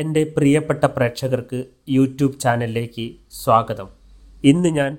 എന്റെ പ്രിയപ്പെട്ട പ്രേക്ഷകർക്ക് യൂട്യൂബ് ചാനലിലേക്ക് സ്വാഗതം. ഇന്ന് ഞാൻ